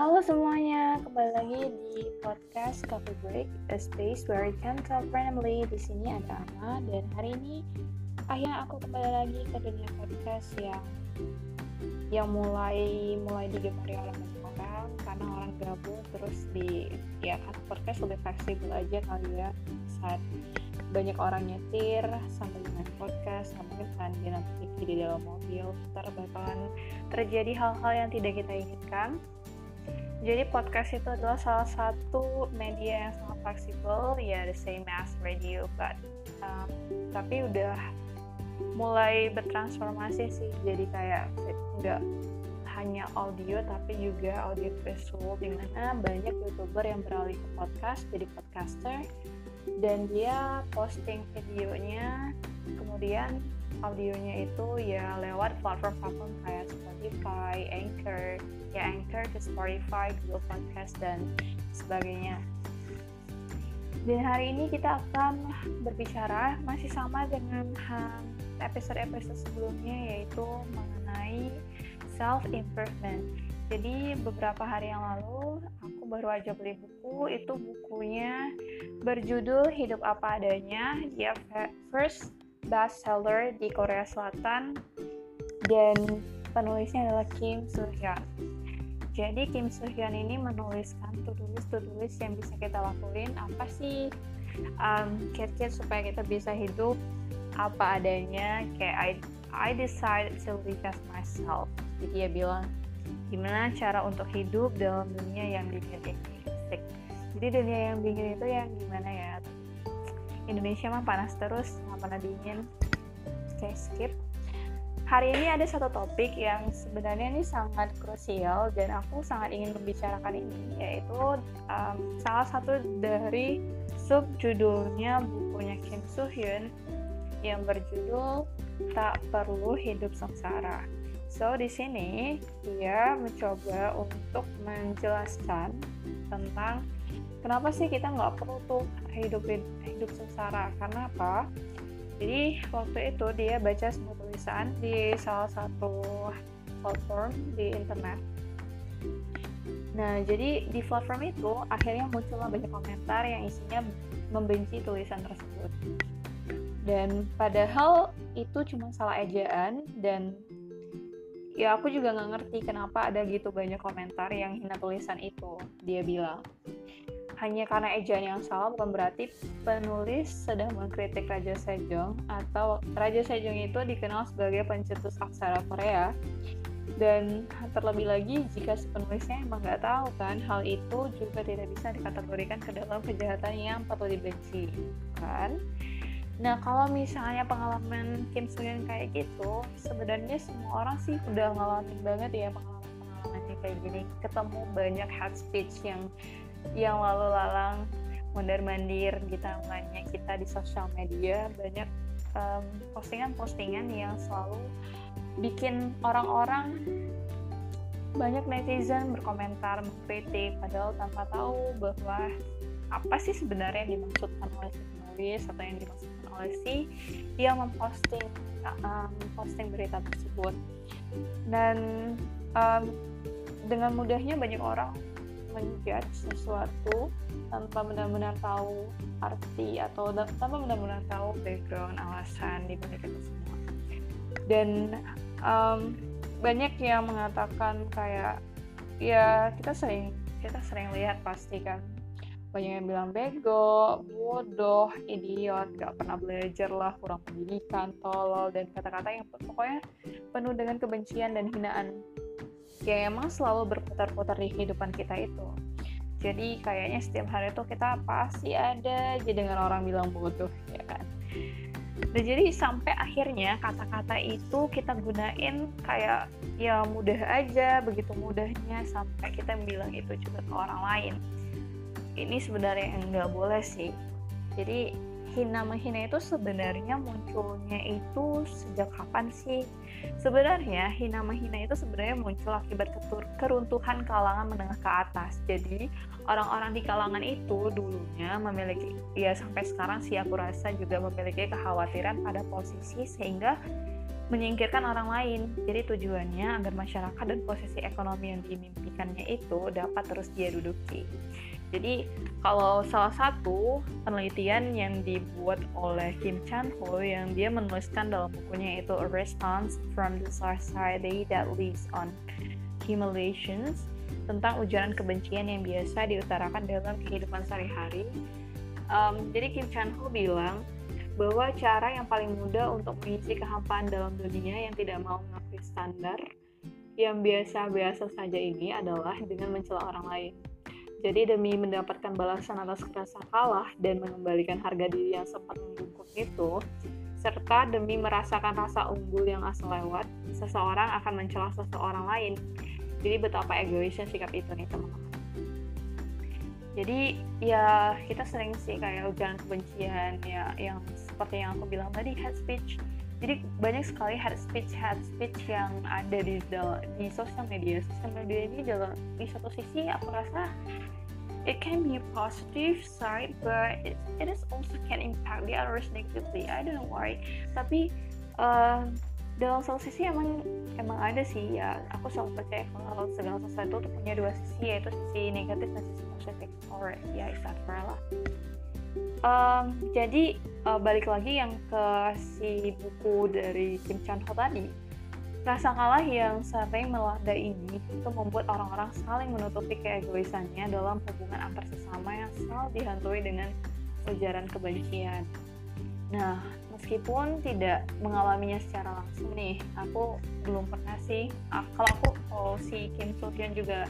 Halo semuanya, kembali lagi di podcast Coffee Break, a space where we can talk randomly. Di sini ada Ama dan hari ini akhirnya aku kembali lagi ke dunia podcast yang yang mulai mulai digemari oleh banyak orang karena orang gabung terus di ya kata podcast lebih fleksibel aja kali ya saat banyak orang nyetir sambil dengan podcast nggak mungkin kan nanti di dalam mobil ntar terjadi hal-hal yang tidak kita inginkan jadi podcast itu adalah salah satu media yang sangat fleksibel ya the same as radio but um, tapi udah mulai bertransformasi sih. Jadi kayak nggak hanya audio tapi juga audio visual di mana banyak youtuber yang beralih ke podcast jadi podcaster. Dan dia posting videonya kemudian audionya itu ya lewat platform-platform kayak Spotify, Anchor, ya Anchor ke Spotify, Google Podcast dan sebagainya. Dan hari ini kita akan berbicara masih sama dengan episode-episode sebelumnya yaitu mengenai self improvement. Jadi beberapa hari yang lalu aku baru aja beli buku, itu bukunya berjudul Hidup Apa Adanya. Dia first bestseller di Korea Selatan dan penulisnya adalah Kim Soo Hyun. Jadi Kim Soo Hyun ini menuliskan tulis-tulis yang bisa kita lakuin apa sih um, kit-kit supaya kita bisa hidup apa adanya kayak I I decided to live as myself. Jadi dia bilang gimana cara untuk hidup dalam dunia yang dingin ini. Jadi dunia yang dingin itu yang gimana ya? Indonesia mah panas terus nggak pernah dingin oke skip hari ini ada satu topik yang sebenarnya ini sangat krusial dan aku sangat ingin membicarakan ini yaitu um, salah satu dari sub judulnya bukunya Kim Soo Hyun yang berjudul Tak Perlu Hidup Sengsara. So di sini dia mencoba untuk menjelaskan tentang kenapa sih kita nggak perlu tuh hidup hidup sengsara? Karena apa? Jadi waktu itu dia baca sebuah tulisan di salah satu platform di internet. Nah jadi di platform itu akhirnya muncullah banyak komentar yang isinya membenci tulisan tersebut. Dan padahal itu cuma salah ejaan dan ya aku juga nggak ngerti kenapa ada gitu banyak komentar yang hina tulisan itu dia bilang hanya karena ejaan yang salah bukan berarti penulis sedang mengkritik Raja Sejong atau Raja Sejong itu dikenal sebagai pencetus aksara Korea dan terlebih lagi jika si penulisnya emang nggak tahu kan hal itu juga tidak bisa dikategorikan ke dalam kejahatan yang patut dibenci kan Nah, kalau misalnya pengalaman Kim Soo kayak gitu, sebenarnya semua orang sih udah ngalamin banget ya pengalaman-pengalaman kayak gini. Ketemu banyak hate speech yang yang lalu lalang mondar mandir di timelinenya kita di sosial media banyak postingan-postingan um, yang selalu bikin orang-orang banyak netizen berkomentar mengkritik padahal tanpa tahu bahwa apa sih sebenarnya yang dimaksudkan oleh si penulis atau yang dimaksudkan oleh si yang memposting um, posting berita tersebut. Dan um, dengan mudahnya banyak orang menjudge sesuatu tanpa benar-benar tahu arti atau tanpa benar-benar tahu background alasan di balik itu semua. Dan um, banyak yang mengatakan kayak ya kita sering kita sering lihat pasti kan. Banyak yang bilang bego, bodoh, idiot, gak pernah belajar lah, kurang pendidikan, tolol, dan kata-kata yang pokoknya penuh dengan kebencian dan hinaan ya emang selalu berputar-putar di kehidupan kita itu. Jadi kayaknya setiap hari itu kita pasti ada aja dengan orang bilang bodoh ya kan? Dan jadi sampai akhirnya kata-kata itu kita gunain kayak ya mudah aja begitu mudahnya sampai kita bilang itu juga ke orang lain. Ini sebenarnya nggak boleh sih. Jadi hina menghina itu sebenarnya munculnya itu sejak kapan sih? Sebenarnya hina menghina itu sebenarnya muncul akibat keruntuhan kalangan menengah ke atas. Jadi orang-orang di kalangan itu dulunya memiliki ya sampai sekarang sih aku rasa juga memiliki kekhawatiran pada posisi sehingga menyingkirkan orang lain. Jadi tujuannya agar masyarakat dan posisi ekonomi yang dimimpikannya itu dapat terus dia duduki. Jadi kalau salah satu penelitian yang dibuat oleh Kim Chan Ho yang dia menuliskan dalam bukunya itu A Response from the Society That Lives on Humiliations tentang ujaran kebencian yang biasa diutarakan dalam kehidupan sehari-hari. Um, jadi Kim Chan Ho bilang bahwa cara yang paling mudah untuk mengisi kehampaan dalam dunia yang tidak mau mengakui standar yang biasa-biasa saja ini adalah dengan mencela orang lain. Jadi demi mendapatkan balasan atas rasa kalah dan mengembalikan harga diri yang sempat membungkuk itu, serta demi merasakan rasa unggul yang asal lewat, seseorang akan mencela seseorang lain. Jadi betapa egoisnya sikap itu nih teman-teman. Jadi ya kita sering sih kayak ujaran kebencian ya yang seperti yang aku bilang tadi hate speech. Jadi banyak sekali hate speech hate speech yang ada di di sosial media. Sosial media ini dalam di satu sisi aku rasa it can be a positive side but it, it is also can impact the others negatively. I don't know why. Tapi uh, dalam satu sisi emang emang ada sih ya. Aku selalu percaya kalau segala sesuatu tuh punya dua sisi yaitu sisi negatif dan sisi positif. Or ya that lah. Um, jadi uh, balik lagi yang ke si buku dari Kim Chan Ho tadi Rasa kalah yang sering melanda ini itu membuat orang-orang saling menutupi keegoisannya dalam hubungan antar sesama yang selalu dihantui dengan ujaran kebencian. Nah, meskipun tidak mengalaminya secara langsung nih, aku belum pernah sih. Ah, kalau aku, kalau si Kim So Hyun juga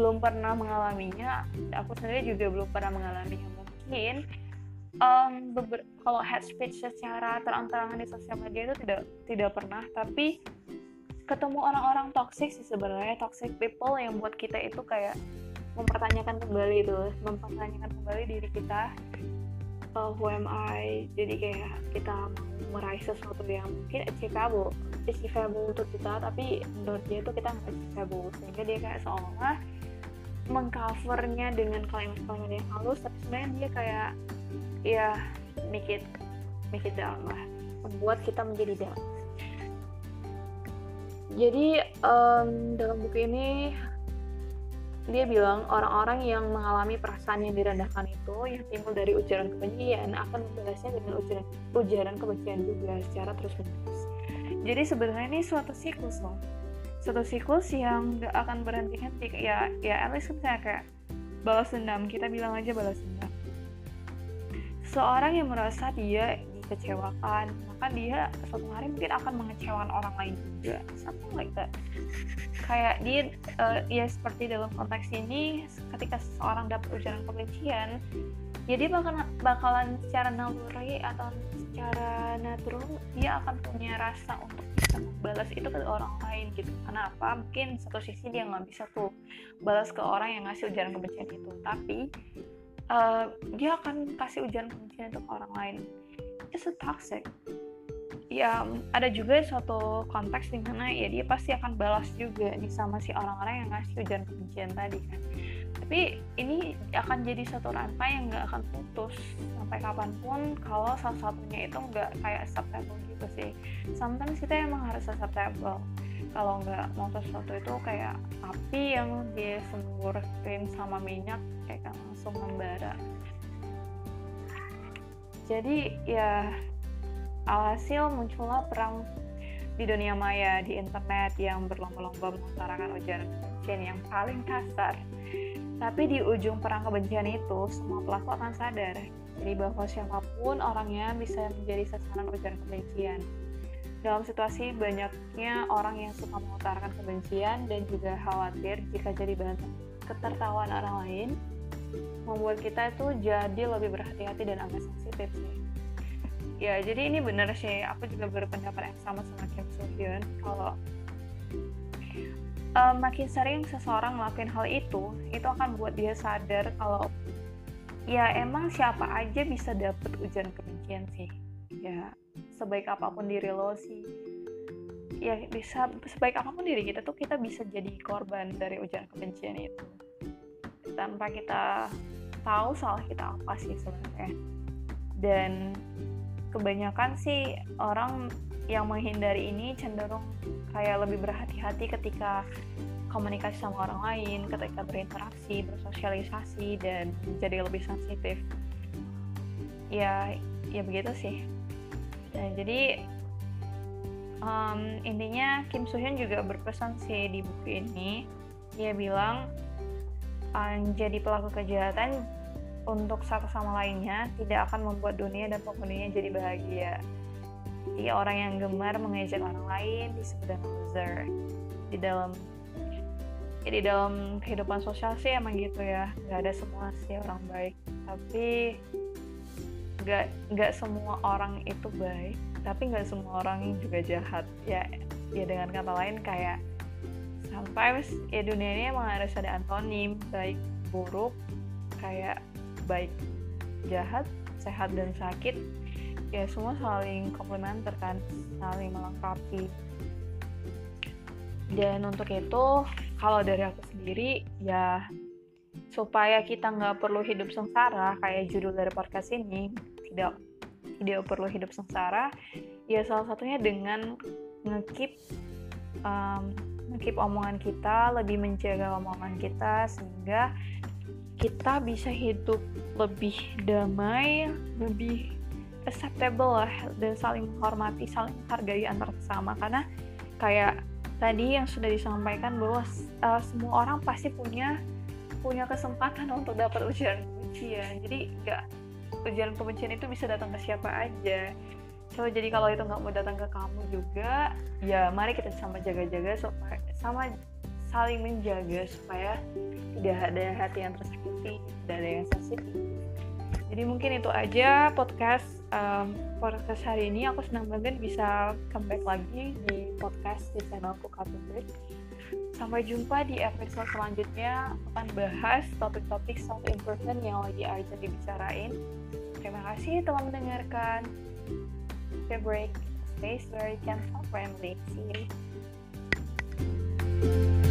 belum pernah mengalaminya, aku sendiri juga belum pernah mengalaminya. Mungkin um, kalau head speech secara terang-terangan di sosial media itu tidak tidak pernah, tapi ketemu orang-orang toxic sih sebenarnya toxic people yang buat kita itu kayak mempertanyakan kembali itu mempertanyakan kembali diri kita uh, who am I? Jadi kayak kita mau meraih sesuatu yang mungkin achievable achievable untuk kita tapi menurut dia itu kita nggak achievable. Sehingga dia kayak seolah mengcovernya dengan kalimat-kalimat yang halus tapi sebenarnya dia kayak ya make it make it down lah. Membuat kita menjadi down jadi um, dalam buku ini dia bilang orang-orang yang mengalami perasaan yang direndahkan itu yang timbul dari ujaran kebencian akan membalasnya dengan ujaran ujaran kebencian juga secara terus menerus. Jadi sebenarnya ini suatu siklus loh, suatu siklus yang gak akan berhenti henti ya ya at least misalnya kayak balas dendam kita bilang aja balas dendam. Seorang yang merasa dia dikecewakan. Maka dia suatu hari mungkin akan mengecewakan orang lain juga. Something like that kayak dia uh, ya seperti dalam konteks ini ketika seseorang dapat ujaran kebencian ya dia bakalan bakalan secara naluri atau secara natural dia akan punya rasa untuk bisa membalas itu ke orang lain gitu. Kenapa? Mungkin satu sisi dia nggak bisa tuh balas ke orang yang ngasih ujaran kebencian itu. Tapi uh, dia akan kasih ujaran kebencian untuk orang lain it's a toxic. Ya ada juga suatu konteks di mana ya dia pasti akan balas juga nih sama si orang-orang yang ngasih ujian kebencian tadi kan. Tapi ini akan jadi satu rantai yang nggak akan putus sampai kapan pun kalau salah satunya itu nggak kayak acceptable gitu sih. Sometimes kita emang harus acceptable. Kalau nggak mau sesuatu itu kayak api yang disemburitin sama minyak kayak langsung membara jadi ya alhasil muncullah perang di dunia maya di internet yang berlomba-lomba mengutarakan ujaran kebencian yang paling kasar. Tapi di ujung perang kebencian itu semua pelaku akan sadar. Jadi bahwa siapa pun orangnya bisa menjadi sasaran ujaran kebencian. Dalam situasi banyaknya orang yang suka mengutarakan kebencian dan juga khawatir jika jadi bahan ketertawaan orang lain membuat kita itu jadi lebih berhati-hati dan agak sensitif sih. Ya jadi ini benar sih. Aku juga berpendapat yang sama sama Kim So Hyun. Kalau uh, makin sering seseorang ngelakuin hal itu itu akan buat dia sadar kalau ya emang siapa aja bisa dapet ujian kebencian sih. Ya sebaik apa pun diri lo sih. Ya bisa sebaik apa pun diri kita tuh kita bisa jadi korban dari ujian kebencian itu tanpa kita tahu salah kita apa sih sebenarnya dan kebanyakan sih orang yang menghindari ini cenderung kayak lebih berhati-hati ketika komunikasi sama orang lain, ketika berinteraksi, bersosialisasi dan jadi lebih sensitif. Ya, ya begitu sih. Nah, jadi um, intinya Kim Soo Hyun juga berpesan sih di buku ini. Dia bilang um, jadi pelaku kejahatan untuk satu sama lainnya tidak akan membuat dunia dan penghuninya jadi bahagia. Jadi orang yang gemar mengejek orang lain disebut loser. Di dalam ya di dalam kehidupan sosial sih emang gitu ya, nggak ada semua sih orang baik. Tapi nggak nggak semua orang itu baik, tapi nggak semua orang juga jahat. Ya ya dengan kata lain kayak sampai ya dunia ini emang harus ada antonim baik buruk kayak baik jahat sehat dan sakit. Ya semua saling komplementer kan saling melengkapi. Dan untuk itu kalau dari aku sendiri ya supaya kita nggak perlu hidup sengsara kayak judul dari podcast ini tidak tidak perlu hidup sengsara ya salah satunya dengan ngekip um, ngekip omongan kita lebih menjaga omongan kita sehingga kita bisa hidup lebih damai, lebih acceptable lah dan saling menghormati, saling menghargai antar sesama karena kayak tadi yang sudah disampaikan bahwa uh, semua orang pasti punya punya kesempatan untuk dapat ujian kebencian. Jadi nggak ujian kebencian itu bisa datang ke siapa aja. So jadi kalau itu nggak mau datang ke kamu juga, ya mari kita sama jaga-jaga sama saling menjaga supaya tidak ada hati yang tersakiti, tidak ada yang sensitif. Jadi mungkin itu aja podcast um, podcast hari ini. Aku senang banget bisa comeback lagi di podcast di channelku Coffee Break. Sampai jumpa di episode selanjutnya akan bahas topik-topik self improvement yang lagi aja dibicarain. Terima kasih telah mendengarkan. Coffee Break, space where you can talk friendly. See you.